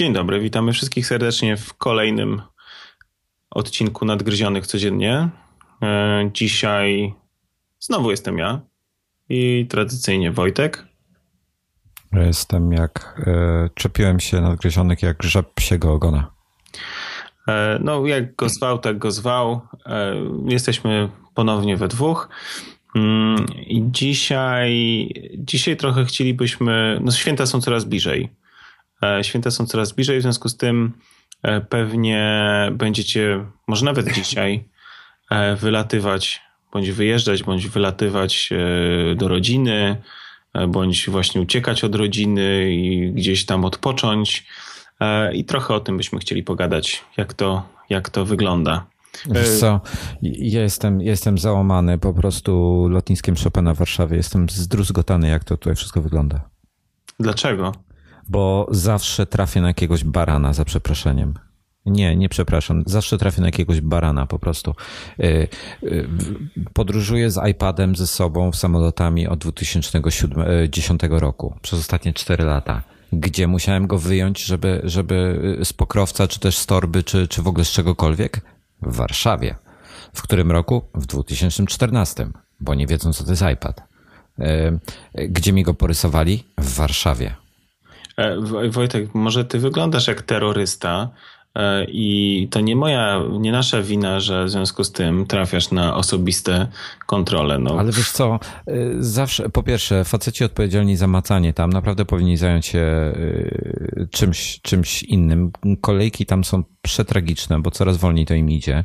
Dzień dobry, witamy wszystkich serdecznie w kolejnym odcinku Nadgryzionych Codziennie. E, dzisiaj znowu jestem ja i tradycyjnie Wojtek. Jestem jak, e, czepiłem się nadgryzionych jak żab psiego ogona. E, no jak go zwał, tak go zwał. Jesteśmy ponownie we dwóch. Mm, I dzisiaj, dzisiaj trochę chcielibyśmy, no święta są coraz bliżej. E, święta są coraz bliżej, w związku z tym e, pewnie będziecie, może nawet dzisiaj, e, wylatywać, bądź wyjeżdżać, bądź wylatywać do rodziny, bądź właśnie uciekać od rodziny i gdzieś tam odpocząć. I trochę o tym byśmy chcieli pogadać, jak to, jak to wygląda. Wiesz co, ja jestem, jestem załamany po prostu lotniskiem Chopina w Warszawie. Jestem zdruzgotany, jak to tutaj wszystko wygląda. Dlaczego? Bo zawsze trafię na jakiegoś barana, za przeproszeniem. Nie, nie przepraszam. Zawsze trafię na jakiegoś barana po prostu. Y, y, podróżuję z iPadem ze sobą samolotami od 2010 y, roku, przez ostatnie 4 lata. Gdzie musiałem go wyjąć, żeby, żeby z pokrowca, czy też z torby, czy, czy w ogóle z czegokolwiek? W Warszawie. W którym roku? W 2014, bo nie wiedzą, co to jest iPad. Gdzie mi go porysowali? W Warszawie. E, Wojtek, może ty wyglądasz jak terrorysta e, i to nie moja, nie nasza wina, że w związku z tym trafiasz na osobiste kontrole. No. Ale wiesz co, e, zawsze, po pierwsze, faceci odpowiedzialni za macanie tam naprawdę powinni zająć się czymś, czymś innym. Kolejki tam są przetragiczne, bo coraz wolniej to im idzie.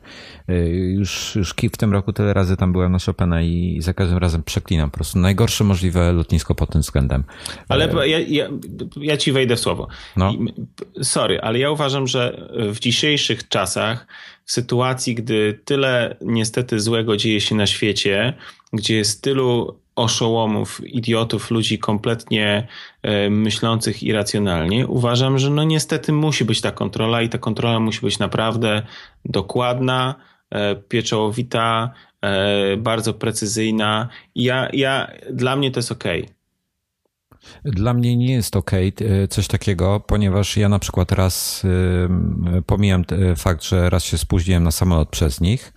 Y, już, już w tym roku tyle razy tam byłem na Chopina i za każdym razem przeklinam po prostu. Najgorsze możliwe lotnisko pod tym względem. Ale y, ja, ja, ja ci wejdę w słowo. No. Sorry, ale ja uważam, że w dzisiejszych czasach w sytuacji, gdy tyle niestety złego dzieje się na świecie, gdzie jest tylu oszołomów, idiotów, ludzi kompletnie e, myślących irracjonalnie, uważam, że no niestety musi być ta kontrola i ta kontrola musi być naprawdę dokładna, e, pieczołowita, e, bardzo precyzyjna. ja, ja, dla mnie to jest ok. Dla mnie nie jest ok coś takiego, ponieważ ja na przykład raz pomijam fakt, że raz się spóźniłem na samolot przez nich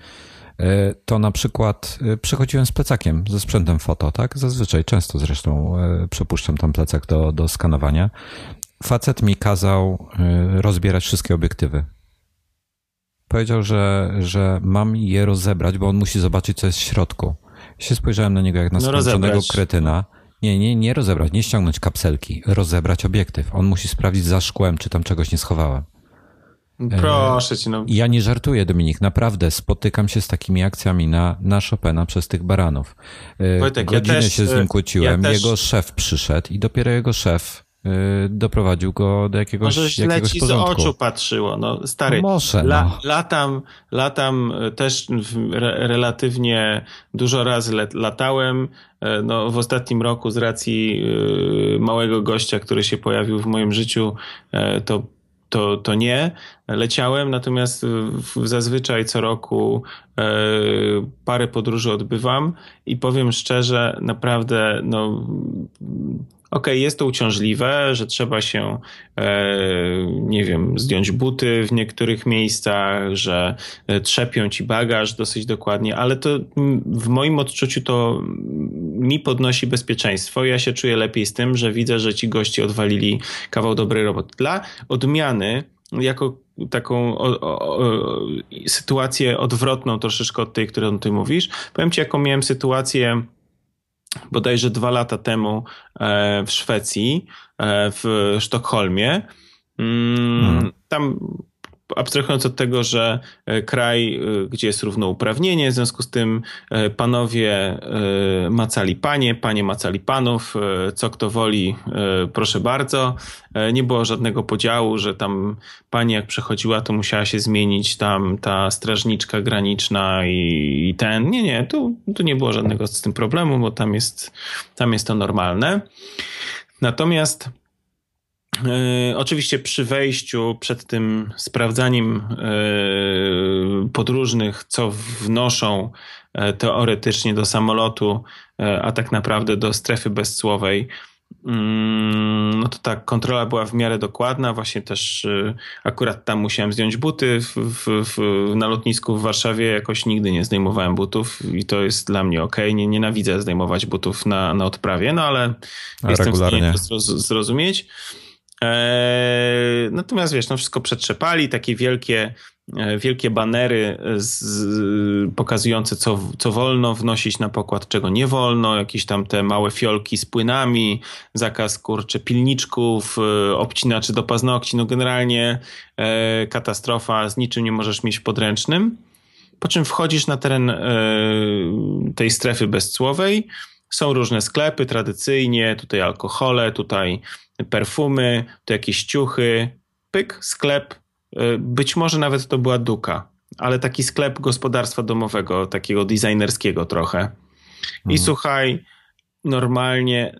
to na przykład e, przechodziłem z plecakiem, ze sprzętem foto, tak? Zazwyczaj, często zresztą e, przepuszczam tam plecak do, do skanowania. Facet mi kazał rozbierać wszystkie obiektywy. Powiedział, że, że mam je rozebrać, bo on musi zobaczyć, co jest w środku. Ja się spojrzałem na niego jak na no skończonego kretyna. Nie, nie, nie rozebrać, nie ściągnąć kapselki, rozebrać obiektyw. On musi sprawdzić za szkłem, czy tam czegoś nie schowałem. Proszę cię. No. Ja nie żartuję, Dominik. Naprawdę spotykam się z takimi akcjami na, na Chopina przez tych baranów. E, Wojtek, Godzinę ja też, się z nim e, kłóciłem. Ja też... Jego szef przyszedł i dopiero jego szef e, doprowadził go do jakiegoś, Może źle jakiegoś ci porządku. z oczu patrzyło. No, stary, no może, la, no. latam, latam też relatywnie dużo razy latałem. No, w ostatnim roku z racji małego gościa, który się pojawił w moim życiu, to to, to nie. Leciałem, natomiast zazwyczaj co roku e, parę podróży odbywam i powiem szczerze, naprawdę, no. Okay, jest to uciążliwe, że trzeba się, e, nie wiem, zdjąć buty w niektórych miejscach, że e, trzepią ci bagaż dosyć dokładnie, ale to w moim odczuciu to mi podnosi bezpieczeństwo. Ja się czuję lepiej z tym, że widzę, że ci goście odwalili kawał dobrej roboty. Dla odmiany, jako taką o, o, o, sytuację odwrotną troszeczkę od tej, którą ty mówisz, powiem ci, jaką miałem sytuację bodajże dwa lata temu e, w Szwecji, e, w Sztokholmie. Mm, hmm. Tam abstrahując od tego, że e, kraj, e, gdzie jest równouprawnienie, w związku z tym e, panowie macali panie, panie macali panów, co kto woli, proszę bardzo. Nie było żadnego podziału, że tam pani jak przechodziła, to musiała się zmienić tam ta strażniczka graniczna i, i ten. Nie, nie, tu, tu nie było żadnego z tym problemu, bo tam jest, tam jest to normalne. Natomiast oczywiście przy wejściu, przed tym sprawdzaniem e, podróżnych, co wnoszą e, teoretycznie do samolotu, a tak naprawdę do strefy bezcłowej, Mm, no to tak, kontrola była w miarę dokładna. Właśnie też akurat tam musiałem zdjąć buty. W, w, w, na lotnisku w Warszawie jakoś nigdy nie zdejmowałem butów i to jest dla mnie ok. Nie, nienawidzę zdejmować butów na, na odprawie, no ale A jestem regularnie. w stanie to zrozumieć. Eee, natomiast wiesz, no wszystko przetrzepali, takie wielkie E, wielkie banery z, pokazujące, co, co wolno wnosić na pokład, czego nie wolno, jakieś tam te małe fiolki z płynami, zakaz kurczy pilniczków, e, obcinaczy do paznokci, no generalnie e, katastrofa, z niczym nie możesz mieć podręcznym. Po czym wchodzisz na teren tej strefy bezcłowej, są różne sklepy tradycyjnie, tutaj alkohole, tutaj perfumy, tu jakieś ciuchy, pyk, sklep, E, być może nawet to była Duka, ale taki sklep gospodarstwa domowego, takiego designerskiego trochę. I mhm. słuchaj, normalnie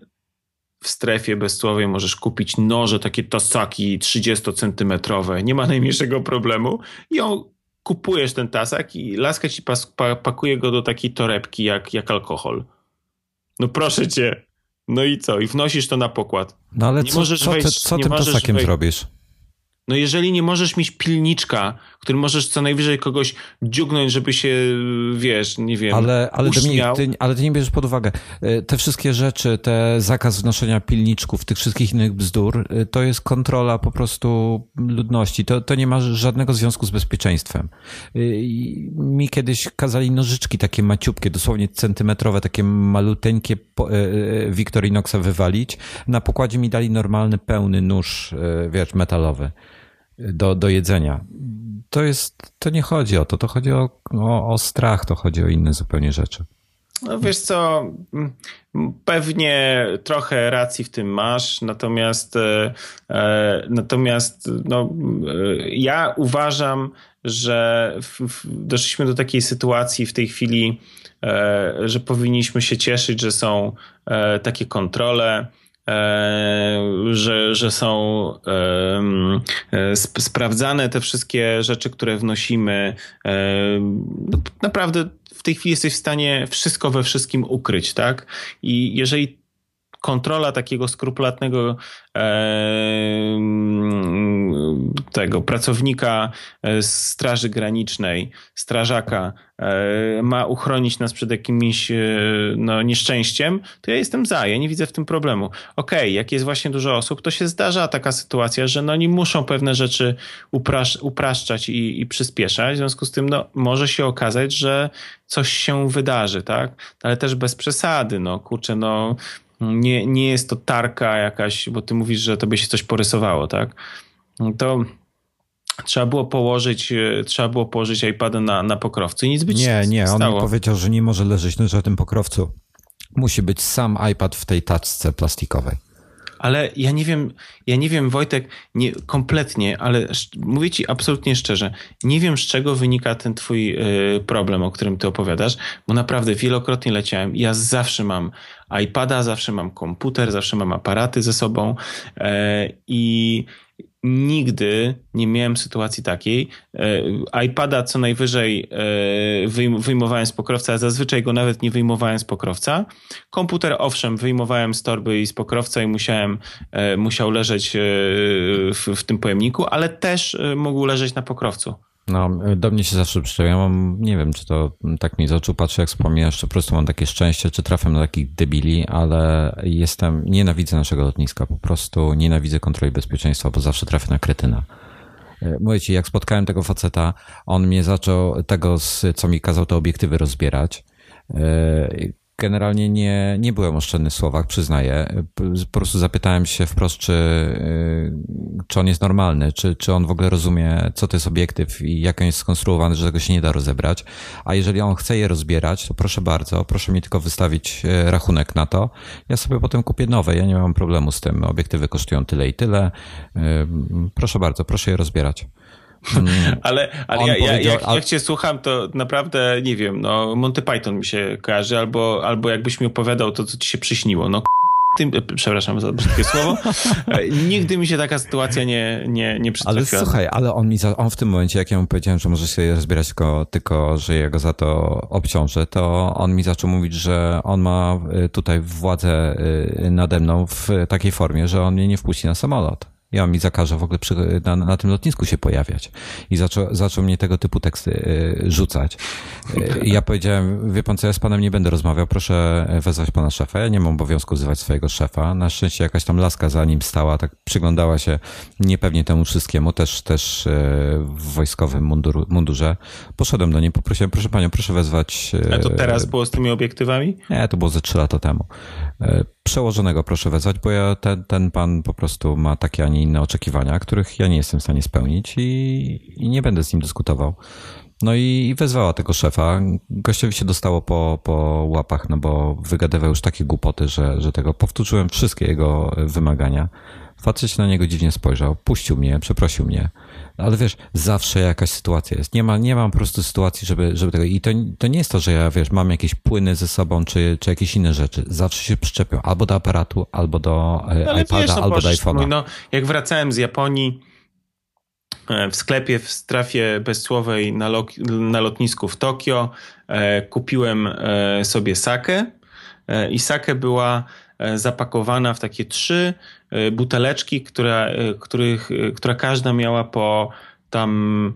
w strefie bezcłowej możesz kupić noże, takie tasaki 30-centymetrowe, nie ma najmniejszego problemu. I on kupujesz ten tasak i laska ci pas, pa, pakuje go do takiej torebki jak, jak alkohol. No proszę cię. No i co? I wnosisz to na pokład. No ale nie co, możesz co, wejść, co tym tasakiem wejść. zrobisz? No jeżeli nie możesz mieć pilniczka, którym możesz co najwyżej kogoś dziugnąć, żeby się, wiesz, nie wiem, Ale, ale, Dominik, ty, ale ty nie bierzesz pod uwagę. E, te wszystkie rzeczy, te zakaz wnoszenia pilniczków, tych wszystkich innych bzdur, e, to jest kontrola po prostu ludności. To, to nie ma żadnego związku z bezpieczeństwem. E, mi kiedyś kazali nożyczki takie maciupkie, dosłownie centymetrowe, takie maluteńkie Victorinoxa wywalić. Na pokładzie mi dali normalny, pełny nóż, wiesz, metalowy do, do jedzenia. To jest, to nie chodzi o to, to chodzi o, o, o strach, to chodzi o inne zupełnie rzeczy. No wiesz co, pewnie trochę racji w tym masz, natomiast e, e, natomiast no, e, ja uważam, że w, w, doszliśmy do takiej sytuacji w tej chwili, e, że powinniśmy się cieszyć, że są e, takie kontrole, że, że są e, sprawdzane te wszystkie rzeczy, które wnosimy. E, naprawdę w tej chwili jesteś w stanie wszystko we wszystkim ukryć, tak? I jeżeli kontrola takiego skrupulatnego tego pracownika e, Straży Granicznej, strażaka e, ma uchronić nas przed jakimś e, no, nieszczęściem, to ja jestem za, ja nie widzę w tym problemu. Okej, okay, jak jest właśnie dużo osób, to się zdarza taka sytuacja, że no, oni muszą pewne rzeczy uprasz upraszczać i, i przyspieszać, w związku z tym no, może się okazać, że coś się wydarzy, tak? Ale też bez przesady, no kurczę, no nie, nie jest to tarka jakaś, bo ty mówisz, że tobie się coś porysowało, tak? To trzeba było położyć, e, trzeba było położyć iPada na, na pokrowcu i nic być Nie, nie, on mi powiedział, że nie może leżeć na żadnym pokrowcu. Musi być sam iPad w tej taczce plastikowej. Ale ja nie wiem, ja nie wiem, Wojtek, nie, kompletnie, ale mówię ci absolutnie szczerze, nie wiem z czego wynika ten twój y, problem, o którym ty opowiadasz, bo naprawdę wielokrotnie leciałem. Ja zawsze mam iPada, zawsze mam komputer, zawsze mam aparaty ze sobą y, i nigdy nie miałem sytuacji takiej. E, iPada co najwyżej e, wyjmowałem z pokrowca, zazwyczaj go nawet nie wyjmowałem z pokrowca. Komputer owszem, wyjmowałem z torby i z pokrowca i musiałem, e, musiał leżeć w, w tym pojemniku, ale też mógł leżeć na pokrowcu. No, do mnie się zawsze przyczepia. Ja mam, nie wiem, czy to tak mi z oczu patrzy, jak wspomniałeś, czy po prostu mam takie szczęście, czy trafiam na takich debili, ale jestem, nienawidzę naszego lotniska, po prostu nienawidzę kontroli bezpieczeństwa, bo zawsze trafię na kretyna. E, mówię ci, jak spotkałem tego faceta, on mnie zaczął tego, co mi kazał te obiektywy rozbierać. Generalnie nie, nie byłem oszczędny w słowach, przyznaję. Po prostu zapytałem się wprost, czy, y, czy on jest normalny, czy, czy on w ogóle rozumie, co to jest obiektyw i jak on jest skonstruowany, że tego się nie da rozebrać. A jeżeli on chce je rozbierać, to proszę bardzo, proszę mi tylko wystawić y, rachunek na to. Ja sobie potem kupię nowe, ja nie mam problemu z tym. Obiektywy kosztują tyle i tyle. Y, proszę bardzo, proszę je rozbierać. ale ale ja, ja, jak, jak cię słucham, to naprawdę nie wiem, no Monty Python mi się kojarzy, albo, albo jakbyś mi opowiadał to, co ci się przyśniło. No przepraszam za brzydkie słowo, nigdy mi się taka sytuacja nie, nie, nie przytrafiła. Ale słuchaj, ale on mi za, on w tym momencie, jak ja mu powiedziałem, że może się rozbierać tylko, tylko, że ja go za to obciążę, to on mi zaczął mówić, że on ma y, tutaj władzę nade mną w takiej formie, że on mnie nie wpuści na samolot on mi zakaże w ogóle przy, na, na, tym lotnisku się pojawiać. I zaczął, zaczął mnie tego typu teksty y, rzucać. Y, I ja powiedziałem, wie pan co, ja z panem nie będę rozmawiał, proszę wezwać pana szefa. Ja nie mam obowiązku wzywać swojego szefa. Na szczęście jakaś tam laska za nim stała, tak przyglądała się niepewnie temu wszystkiemu, też, też y, w wojskowym mundur, mundurze. Poszedłem do niej, poprosiłem, proszę panią, proszę wezwać... A to teraz było z tymi obiektywami? Nie, to było ze trzy lata temu przełożonego proszę wezwać, bo ja, ten, ten pan po prostu ma takie, a nie inne oczekiwania, których ja nie jestem w stanie spełnić i, i nie będę z nim dyskutował. No i, i wezwała tego szefa. Gościowi się dostało po, po łapach, no bo wygadywał już takie głupoty, że, że tego powtórzyłem wszystkie jego wymagania. Facet się na niego dziwnie spojrzał, puścił mnie, przeprosił mnie. Ale wiesz, zawsze jakaś sytuacja jest. Nie ma, nie mam po prostu sytuacji, żeby, żeby tego. I to, to nie jest to, że ja wiesz, mam jakieś płyny ze sobą, czy, czy jakieś inne rzeczy. Zawsze się przyczepią albo do aparatu, albo do e, no, iPada, wiesz, no, albo do iPhone'a. No, jak wracałem z Japonii e, w sklepie w strefie bezsłowej na, lo, na lotnisku w Tokio, e, kupiłem sobie sakę i sakę była zapakowana w takie trzy E, buteleczki, która, e, których, e, która każda miała po tam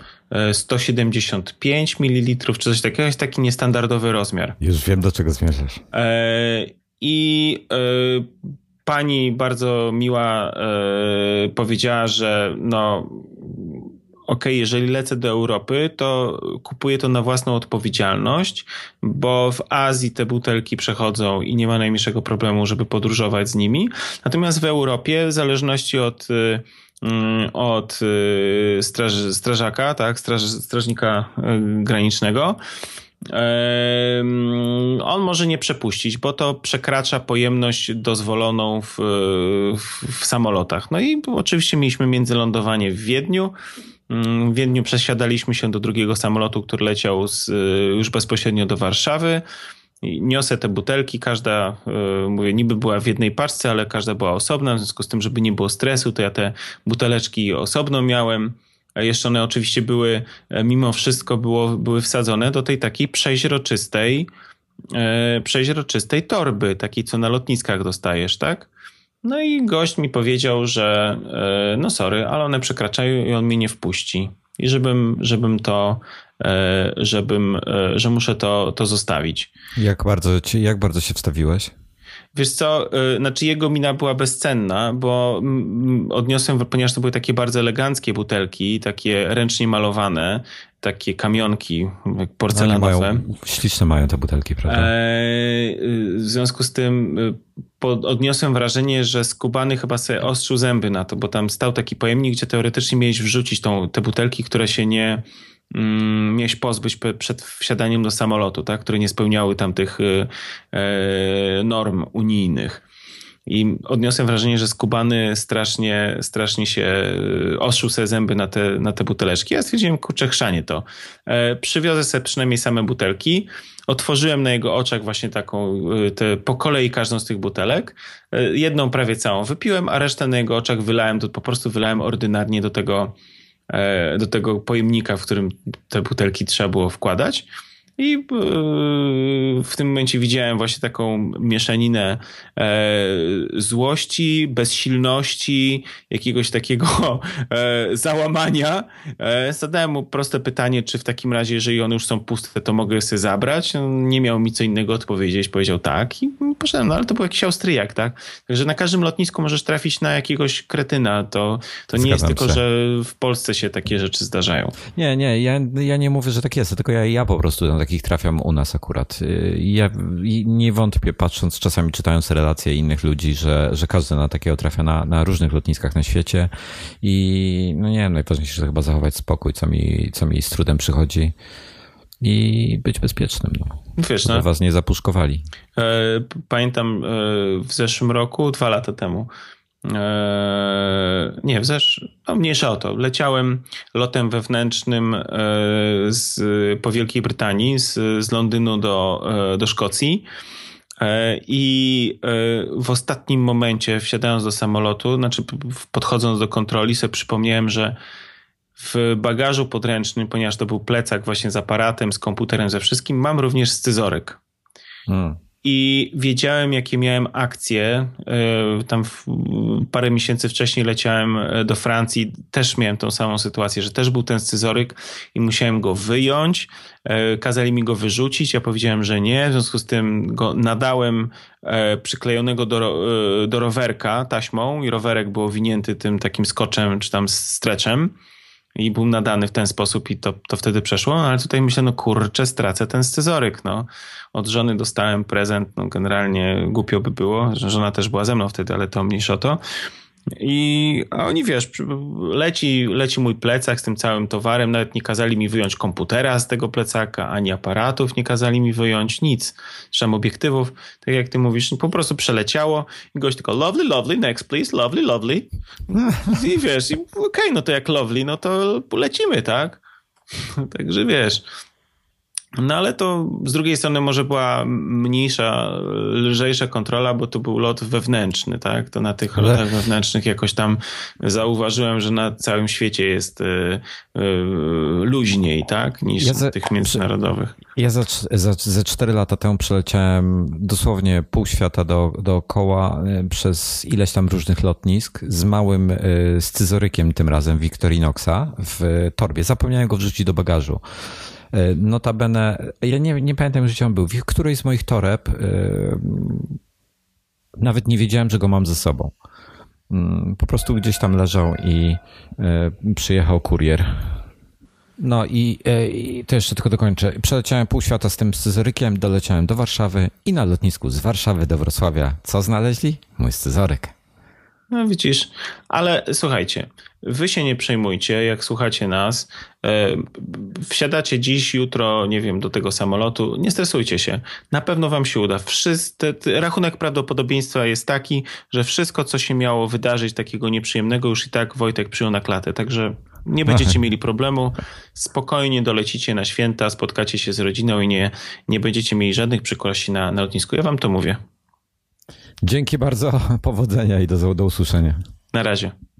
175 ml, czy coś takiego, jest taki niestandardowy rozmiar. Już wiem, do czego zmierzasz. I pani bardzo miła powiedziała, że no ok, jeżeli lecę do Europy, to kupuję to na własną odpowiedzialność, bo w Azji te butelki przechodzą i nie ma najmniejszego problemu, żeby podróżować z nimi. Natomiast w Europie, w zależności od y, mm, od y, straż, strażaka, tak, straż, strażnika y, granicznego, on może nie przepuścić, bo to przekracza pojemność dozwoloną w, w, w samolotach. No i oczywiście mieliśmy międzylądowanie w Wiedniu. Mm, w Wiedniu przesiadaliśmy się do drugiego samolotu, który leciał z, y, już bezpośrednio do Warszawy. Niosę te butelki, każda, y, mówię, niby była w jednej paczce, ale każda była osobna, w związku z tym, żeby nie było stresu, to ja te buteleczki osobno miałem. Jeszcze one oczywiście były, e, mimo wszystko było, były wsadzone do tej takiej przeźroczystej, e, przeźroczystej torby, takiej co na lotniskach dostajesz, tak? No i gość mi powiedział, że e, no sorry, ale one przekraczają i on mnie nie wpuści. I żebym, żebym to, e, żebym, e, że muszę to, to zostawić. Jak bardzo, jak bardzo się wstawiłeś? Wiesz co, znaczy jego mina była bezcenna, bo odniosłem, ponieważ to były takie bardzo eleganckie butelki, takie ręcznie malowane, takie kamionki porcelanowe. Mają, śliczne mają te butelki, prawda? w związku z tym odniosłem wrażenie, że Skubany chyba sobie ostrzył zęby na to, bo tam stał taki pojemnik, gdzie teoretycznie miałeś wrzucić tą, te butelki, które się nie mm, miałeś pozbyć przed wsiadaniem do samolotu, tak? które nie spełniały tam tych y, e, norm unijnych. I odniosłem wrażenie, że skubany strasznie, strasznie się y, oszył sobie zęby na te, na te buteleczki. Ja stwierdziłem, kurczę, chrzanie to. E, przywiozę sobie przynajmniej same butelki. Otworzyłem na jego oczach właśnie taką, y, te, po kolei każdą z tych butelek. E, jedną prawie całą wypiłem, a resztę na jego oczach wylałem, to po prostu wylałem ordynarnie do tego, e, do tego pojemnika, w którym te butelki trzeba było wkładać. I e, w tym momencie widziałem właśnie taką mieszaninę e, złości, bezsilności, jakiegoś takiego e, załamania. Zadałem mu proste pytanie, czy w takim razie, jeżeli one już są puste, to mogę sobie zabrać. Nie miał mi co innego odpowiedzieć. Powiedział tak i poszedłem, no ale to był jakiś Austriak, tak? Także na każdym lotnisku możesz trafić na jakiegoś kretyna. To, to nie jest tylko, się. że w Polsce się takie rzeczy zdarzają. Nie, nie, ja, ja nie mówię, że tak jest, tylko ja, ja po prostu takich trafiam u nas akurat. Y, ja nie wątpię, patrząc, czasami czytając relacje innych ludzi, że, że każdy na takiego trafia na, na różnych lotniskach na świecie i no nie wiem, najważniejsze, że chyba zachować spokój, co mi, co mi z trudem przychodzi i być bezpiecznym. No. Wiesz, no. was nie zapuszkowali. E, pamiętam e, w zeszłym roku, dwa lata temu, Eee, nie, w zesz... no mniejsza o to. Leciałem lotem wewnętrznym e, z, po Wielkiej Brytanii z, z Londynu do, e, do Szkocji E, I w ostatnim momencie, wsiadając do samolotu, znaczy podchodząc do kontroli, sobie przypomniałem, że w bagażu podręcznym, ponieważ to był plecak właśnie z aparatem, z komputerem, ze wszystkim, mam również scyzorek. Hmm i wiedziałem, jakie miałem akcje. E, tam parę miesięcy wcześniej leciałem e, do Francji, też miałem tą samą sytuację, że też był ten scyzoryk i musiałem go wyjąć. E, kazali mi go wyrzucić, ja powiedziałem, że nie, w związku z tym go nadałem przyklejonego do, do rowerka taśmą i rowerek był owinięty tym takim skoczem czy tam streczem i był nadany w ten sposób i to, to wtedy przeszło, no ale tutaj myślę, no kurczę, stracę ten scyzoryk, no. Od żony dostałem prezent, no generalnie głupio by było, żona też była ze mną wtedy, ale to mniejsza to. I oni, wiesz, leci, leci mój plecak z tym całym towarem, nawet nie kazali mi wyjąć komputera z tego plecaka, ani aparatów nie kazali mi wyjąć, nic. Zresztą obiektywów, tak jak ty mówisz, po prostu przeleciało i gość tylko lovely, lovely, next please, lovely, lovely. I wiesz, okej, okay, no to jak lovely, no to lecimy, tak? Także wiesz... No ale to z drugiej strony może była mniejsza, lżejsza kontrola, bo to był lot wewnętrzny, tak? To na tych ale... lotach wewnętrznych jakoś tam zauważyłem, że na całym świecie jest y, y, luźniej, tak? Niż ja za, tych międzynarodowych. Ja za, za, za 4 lata temu przeleciałem dosłownie pół świata do, dookoła y, przez ileś tam różnych lotnisk z małym scyzorykiem tym razem Victorinoxa w torbie. Zapomniałem go wrzucić do bagażu. E, notabene, ja nie, nie pamiętam, gdzie on był. W którejś z moich toreb e, nawet nie wiedziałem, że go mam ze sobą. Mm, po prostu gdzieś tam leżał i e, przyjechał kurier. No i, i to jeszcze tylko dokończę. Przeleciałem pół świata z tym scyzorykiem, doleciałem do Warszawy i na lotnisku z Warszawy do Wrocławia co znaleźli? Mój scyzoryk. No widzisz, ale słuchajcie, wy się nie przejmujcie, jak słuchacie nas, e, wsiadacie dziś, jutro, nie wiem, do tego samolotu, nie stresujcie się. Na pewno wam się uda. Wszyscy, rachunek prawdopodobieństwa jest taki, że wszystko, co się miało wydarzyć takiego nieprzyjemnego, już i tak Wojtek przyjął na klatę, także nie będziecie mieli problemu. Spokojnie dolecicie na święta, spotkacie się z rodziną i nie, nie będziecie mieli żadnych przykrości na, na lotnisku. Ja wam to mówię. Dzięki bardzo, powodzenia i do, do usłyszenia. Na razie.